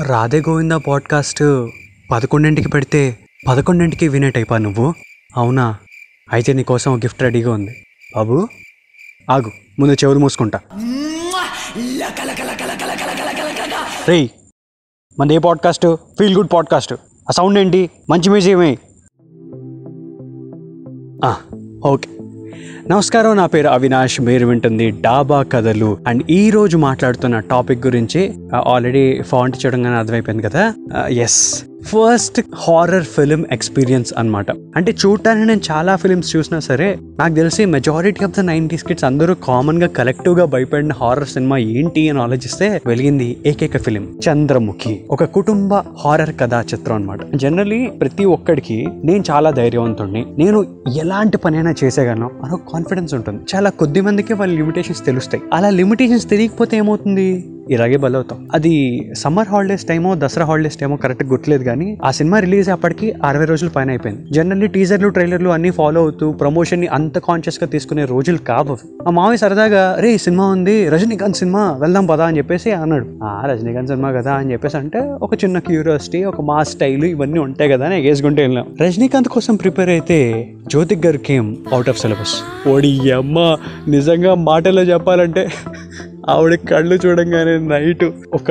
Radhe Govinda podcast పదకొండింటికి పెడితే పదకొండింటికి వినే టైపా నువ్వు? అవునా? అయితే నీకోసం ఒక గిఫ్ట్ రెడీగా ఉంది. బాబు ఆగు ముందు చెవులు మూసుకుంటా. రేయ్ మన ఏ పాడ్కాస్ట్? Feel good podcast. ఆ సౌండ్ ఏంటి? మంచి మ్యూజియం ఓకే. నమస్కారం నా పేరు అవినాష్. మీరు వింటుంది డాబా కథలు. అండ్ ఈ రోజు మాట్లాడుతున్న టాపిక్ గురించి ఆల్రెడీ ఫాంట్ చేయడం కానీ అర్థమైపోయింది కదా? Yes first horror film experience అనమాట అంటే చూడటానికి నేను చాలా ఫిలిమ్స్ చూసినా సరే నాకు తెలిసి majority of the nineties kids అందరూ కామన్గా కలెక్టివ్గా భయపడిన హారర్ సినిమా ఏంటి అని ఆలోచిస్తే వెలిగింది ఏకైక ఫిలిం చంద్రముఖి. ఒక కుటుంబ హారర్ కథా చిత్రం అనమాట జనరలీ ప్రతి ఒక్కడికి నేను చాలా ధైర్యవంతుడిని. నేను ఎలాంటి పనైనా చేసేయగలను అని ఒక కాన్ఫిడెన్స్ ఉంటుంది. చాలా కొద్ది మందికి వాళ్ళ లిమిటేషన్స్ తెలుస్తాయి. అలా లిమిటేషన్స్ తెలియకపోతే ఏమవుతుంది? ఇలాగే బలవుతాం. అది సమ్మర్ హాలిడేస్ టైమో దసరా హాలిడేస్ టైమో కరెక్ట్ గుర్తులేదు కానీ ఆ సినిమా రిలీజ్ అప్పటికి అరవై రోజుల పైన అయిపోయింది. జనరల్లీ టీజర్లు ట్రైలర్లు అన్ని ఫాలో అవుతూ ప్రమోషన్ని అంత కాన్షియస్గా తీసుకునే రోజులు కావు ఆ మావి సరదాగా రే సినిమా ఉంది రజనీకాంత్ సినిమా వెళ్దాం పదా అని చెప్పేసి అన్నాడు. ఆ రజనీకాంత్ సినిమా కదా అని చెప్పేసి అంటే ఒక చిన్న క్యూరియాసిటీ ఒక మా స్టైల్ ఇవన్నీ ఉంటాయి కదా అని ఎగేసుకుంటే వెళ్ళాం. రజనీకాంత్ కోసం ప్రిపేర్ అయితే జ్యోతిక్ గారు కేమ్ అవుట్ ఆఫ్ సిలబస్ ఓడి అమ్మ నిజంగా మాటలో చెప్పాలంటే ఆవిడ కళ్ళు చూడంగానే నైట్ ఒక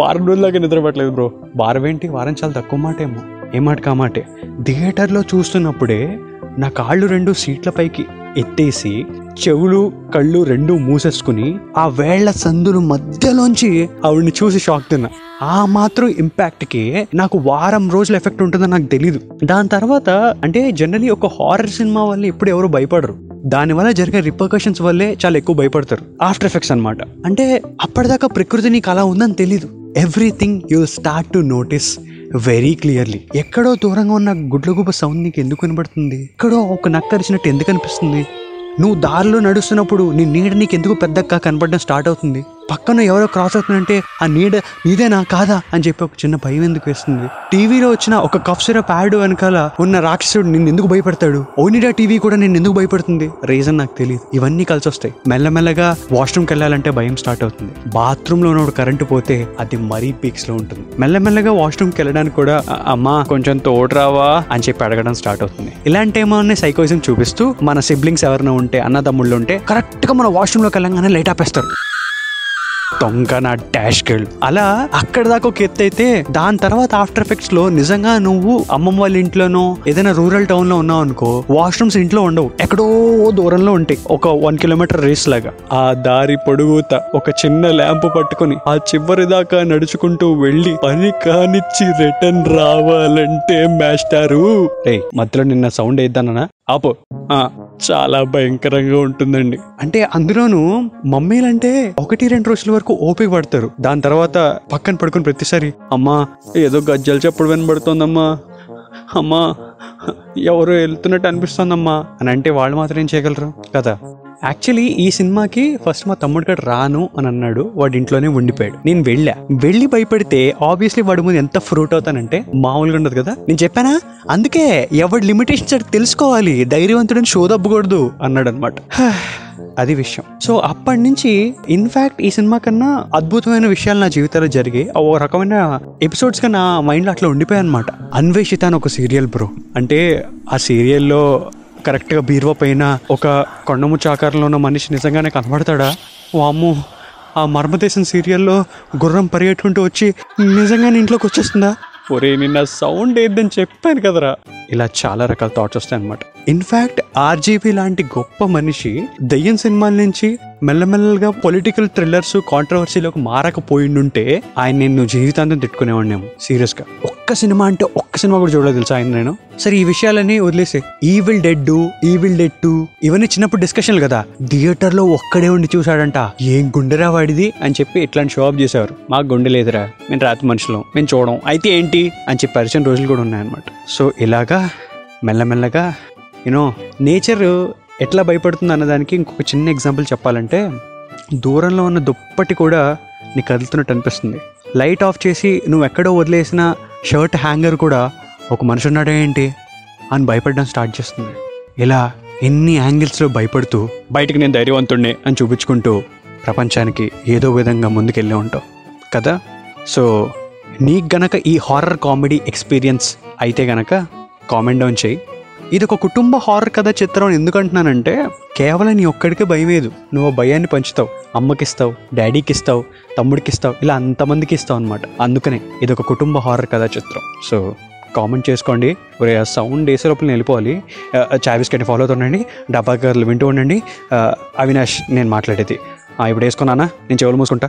వారం రోజులాగా నిద్రపట్టలేదు బ్రో. వారం ఏంటి వారం చాలా తక్కువ మాట ఏమో ఏ మాట? కామాటే థియేటర్లో చూస్తున్నప్పుడే నా కాళ్ళు రెండు సీట్ల పైకి ఎత్తేసి చెవులు కళ్ళు రెండు మూసేసుకుని ఆ వేళ్ళ సందులు మధ్యలోంచి ఆవిడని చూసి షాక్ తిన్నా. ఆ మాత్రం ఇంపాక్ట్కి నాకు వారం రోజుల ఎఫెక్ట్ ఉంటుందని నాకు తెలీదు. దాని తర్వాత అంటే జనరలీ ఒక హారర్ సినిమా వల్ల ఎప్పుడు ఎవరు భయపడరు. దానివల్ల జరిగే రిపర్కషన్స్ వల్లే చాలా ఎక్కువ భయపడతారు. ఆఫ్టర్ ఎఫెక్ట్స్ అనమాట అంటే అప్పటిదాకా ప్రకృతి నీకు అలా ఉందని తెలీదు. Everything you start to notice very clearly ఎక్కడో దూరంగా ఉన్న గుడ్లగూబ సౌండ్ నీకు ఎందుకు కనబడుతుంది ఎక్కడో ఒక నక్క అరిచినట్టు ఎందుకు అనిపిస్తుంది? నువ్వు దారిలో నడుస్తున్నప్పుడు నీ నీడ నీకు ఎందుకు పెద్దగా కనపడడం స్టార్ట్ అవుతుంది? పక్కన ఎవరో క్రాస్ అవుతుందంటే ఆ నీడ నీదేనా? కాదా? అని చెప్పి ఒక చిన్న భయం ఎందుకు వేస్తుంది. టీవీలో వచ్చిన ఒక కఫ్ సిరప్ యాడ్ వెనకాల ఉన్న రాక్షసుడు నిన్ను ఎందుకు భయపడతాడు? ఓనిడా టీవీ కూడా నేను ఎందుకు భయపడుతుంది? రీజన్ నాకు తెలియదు ఇవన్నీ కలిసి వస్తాయి మెల్లమెల్లగా వాష్రూమ్కి వెళ్ళాలంటే భయం స్టార్ట్ అవుతుంది. బాత్రూమ్లో ఉన్న కరెంటు పోతే అది మరీ పీక్స్లో ఉంటుంది. మెల్లమెల్లగా వాష్రూమ్కి వెళ్ళడానికి కూడా అమ్మా కొంచెం తోడరావా అని చెప్పి అడగడం స్టార్ట్ అవుతుంది. ఇలాంటి ఏమన్నా సైకోయిజం చూపిస్తూ మన సిబ్లింగ్స్ ఎవరైనా ఉంటే అన్నదమ్ముళ్ళు ఉంటే కరెక్ట్గా మన వాష్రూమ్లోకి వెళ్ళగానే లైట్ ఆపేస్తారు. దొంగ నా డాష్ గర్ల్. అలా అక్కడ దాకా ఒక ఎత్తు అయితే దాని తర్వాత ఆఫ్టర్ ఎఫెక్ట్స్లో నిజంగా నువ్వు అమ్మమ్మ వాళ్ళ ఇంట్లోనో ఏదైనా రూరల్ టౌన్లో ఉన్నావు అనుకో వాష్రూమ్స్ ఇంట్లో ఉండవు. ఎక్కడో దూరంలో ఉంటాయి. ఒక వన్ కిలోమీటర్ రేస్ లాగా. ఆ దారి పొడుగుత ఒక చిన్న ల్యాంప్ పట్టుకొని ఆ చివరి దాకా నడుచుకుంటూ వెళ్ళి పని కానిచ్చి రిటర్న్ రావాలంటే మాస్టారు. మధ్యలో నిన్న సౌండ్ వేద్దానా ఆపో. ఆ, చాలా భయంకరంగా ఉంటుందండి. అంటే అందులోనూ మమ్మీలంటే ఒకటి రెండు రోజుల వరకు ఓపిక పడతారు. దాని తర్వాత పక్కన పడుకుని ప్రతిసారి అమ్మా ఏదో గజ్జలు చెప్పడం వినబడుతోందమ్మా. అమ్మా ఎవరో వెళ్తున్నట్టు అనిపిస్తోందమ్మా అని అంటే వాళ్ళు మాత్రం ఏం చేయగలరు కదా యాక్చువల్లీ ఈ సినిమాకి ఫస్ట్ మా తమ్ముడు గడు రాను అని అన్నాడు వాడి ఇంట్లోనే ఉండిపోయాడు నేను వెళ్ళా వెళ్ళి భయపడితే ఆబ్వియస్లీ వాడి ముందు ఎంత ఫ్రూట్ అవుతానంటే మామూలుగా ఉండదు కదా నేను చెప్పానా అందుకే ఎవరి లిమిటేషన్స్ తెలుసుకోవాలి ధైర్యవంతుడని షోదబ్బకూడదు అన్నాడు అనమాట అది విషయం. సో అప్పటి నుంచి ఇన్ఫాక్ట్ ఈ సినిమా కన్నా అద్భుతమైన విషయాలు నా జీవితంలో జరిగాయి. ఓ రకమైన ఎపిసోడ్స్గా నా మైండ్లో అట్లా ఉండిపోయాయి అనమాట అన్వేషిత అని ఒక సీరియల్ బ్రో అంటే ఆ సీరియల్లో కరెక్ట్గా బీరువా పైన ఒక కొండముచ్చ ఆకారంలో ఉన్న మనిషి నిజంగానే కనబడతాడా? వామ్మో ఆ మర్మదేశం సీరియల్లో గుర్రం పరిగెట్టుకుంటూ వచ్చి నిజంగానే ఇంట్లోకి వచ్చేస్తుందా? ఒరే నిన్న సౌండ్ ఏదని చెప్పాను కదరా. ఇలా చాలా రకాల థాట్స్ వస్తాయి అనమాట ఇన్ఫాక్ట్ ఆర్జీపీ లాంటి గొప్ప మనిషి దయ్యం సినిమాల నుంచి మెల్లమెల్లగా పొలిటికల్ థ్రిల్లర్స్ కాంట్రవర్సీలోకి మారకపోయిండుంటే ఆయన నేను జీవితాంతం తిట్టుకునేవాడినేమో సీరియస్గా ఒక్క సినిమా అంటే ఒక్క సినిమా కూడా చూడలేదు తెలుసా ఆయన నేను? సరే ఈ విషయాలన్నీ వదిలేసే. Evil dead evil dead two ఇవన్నీ చిన్నప్పుడు డిస్కషన్లు కదా. థియేటర్లో ఒక్కడే ఉండి చూసాడంట ఏం గుండెరా వాడిది? అని చెప్పి ఇట్లాంటి షో ఆఫ్ చేసేవారు. మాకు గుండె లేదురా. మేము రాత్రి మనుషులం. మేము చూడం. అయితే ఏంటి? అని చెప్పి పరిచయం రోజులు కూడా ఉన్నాయన్నమాట. సో ఇలాగా మెల్లమెల్లగా యూనో నేచర్ ఎట్లా భయపడుతుంది అన్నదానికి ఇంకొక చిన్న ఎగ్జాంపుల్ చెప్పాలంటే దూరంలో ఉన్న దుప్పటి కూడా నీకు కదులుతున్నట్టు అనిపిస్తుంది. లైట్ ఆఫ్ చేసి నువ్వు ఎక్కడో వదిలేసిన షర్ట్ హ్యాంగర్ కూడా ఒక మనిషి ఉన్నాడే ఏంటి అని భయపడడం స్టార్ట్ చేస్తుంది. ఇలా ఎన్ని యాంగిల్స్లో భయపడుతూ బయటకు నేను ధైర్యవంతుడిని అని చూపించుకుంటూ ప్రపంచానికి ఏదో విధంగా ముందుకెళ్ళి ఉంటావు కదా? సో నీకు గనక ఈ హారర్ కామెడీ ఎక్స్పీరియన్స్ అయితే గనక కామెంట్ డౌన్ చేయి. ఇది ఒక కుటుంబ హారర్ కథ చిత్రం ఎందుకంటున్నానంటే కేవలం నీ ఒక్కడికే భయం నువ్వు భయాన్ని పంచుతావు. అమ్మకి ఇస్తావు డాడీకి ఇస్తావు తమ్ముడికి ఇస్తావు ఇలా అంతమందికి ఇస్తావు అనమాట అందుకనే ఇది ఒక కుటుంబ హారర్ కథ చిత్రం. సో కామెంట్ చేసుకోండి. ఒరే సౌండ్ వేసే లోపల వెళ్ళిపోవాలి. ఆ, కంటే ఫాలో అవుతుండండి. డబ్బా కర్లు వింటూ ఉండండి. అవినాష్ నేను మాట్లాడేది. ఇప్పుడు వేసుకున్నానా నేను చెవులు మూసుకుంటా.